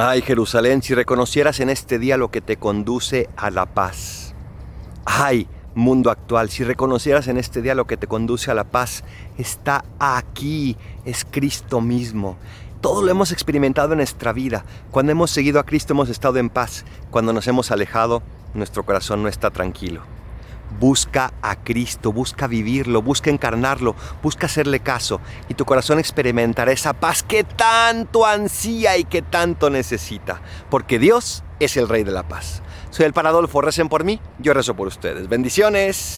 Ay, Jerusalén, si reconocieras en este día lo que te conduce a la paz. Ay, mundo actual, si reconocieras en este día lo que te conduce a la paz, está aquí, es Cristo mismo. Todo lo hemos experimentado en nuestra vida. Cuando hemos seguido a Cristo hemos estado en paz. Cuando nos hemos alejado, nuestro corazón no está tranquilo. Busca a Cristo, busca vivirlo, busca encarnarlo, busca hacerle caso y tu corazón experimentará esa paz que tanto ansía y que tanto necesita, porque Dios es el Rey de la Paz. Soy el Paradolfo, recen por mí, yo rezo por ustedes. Bendiciones.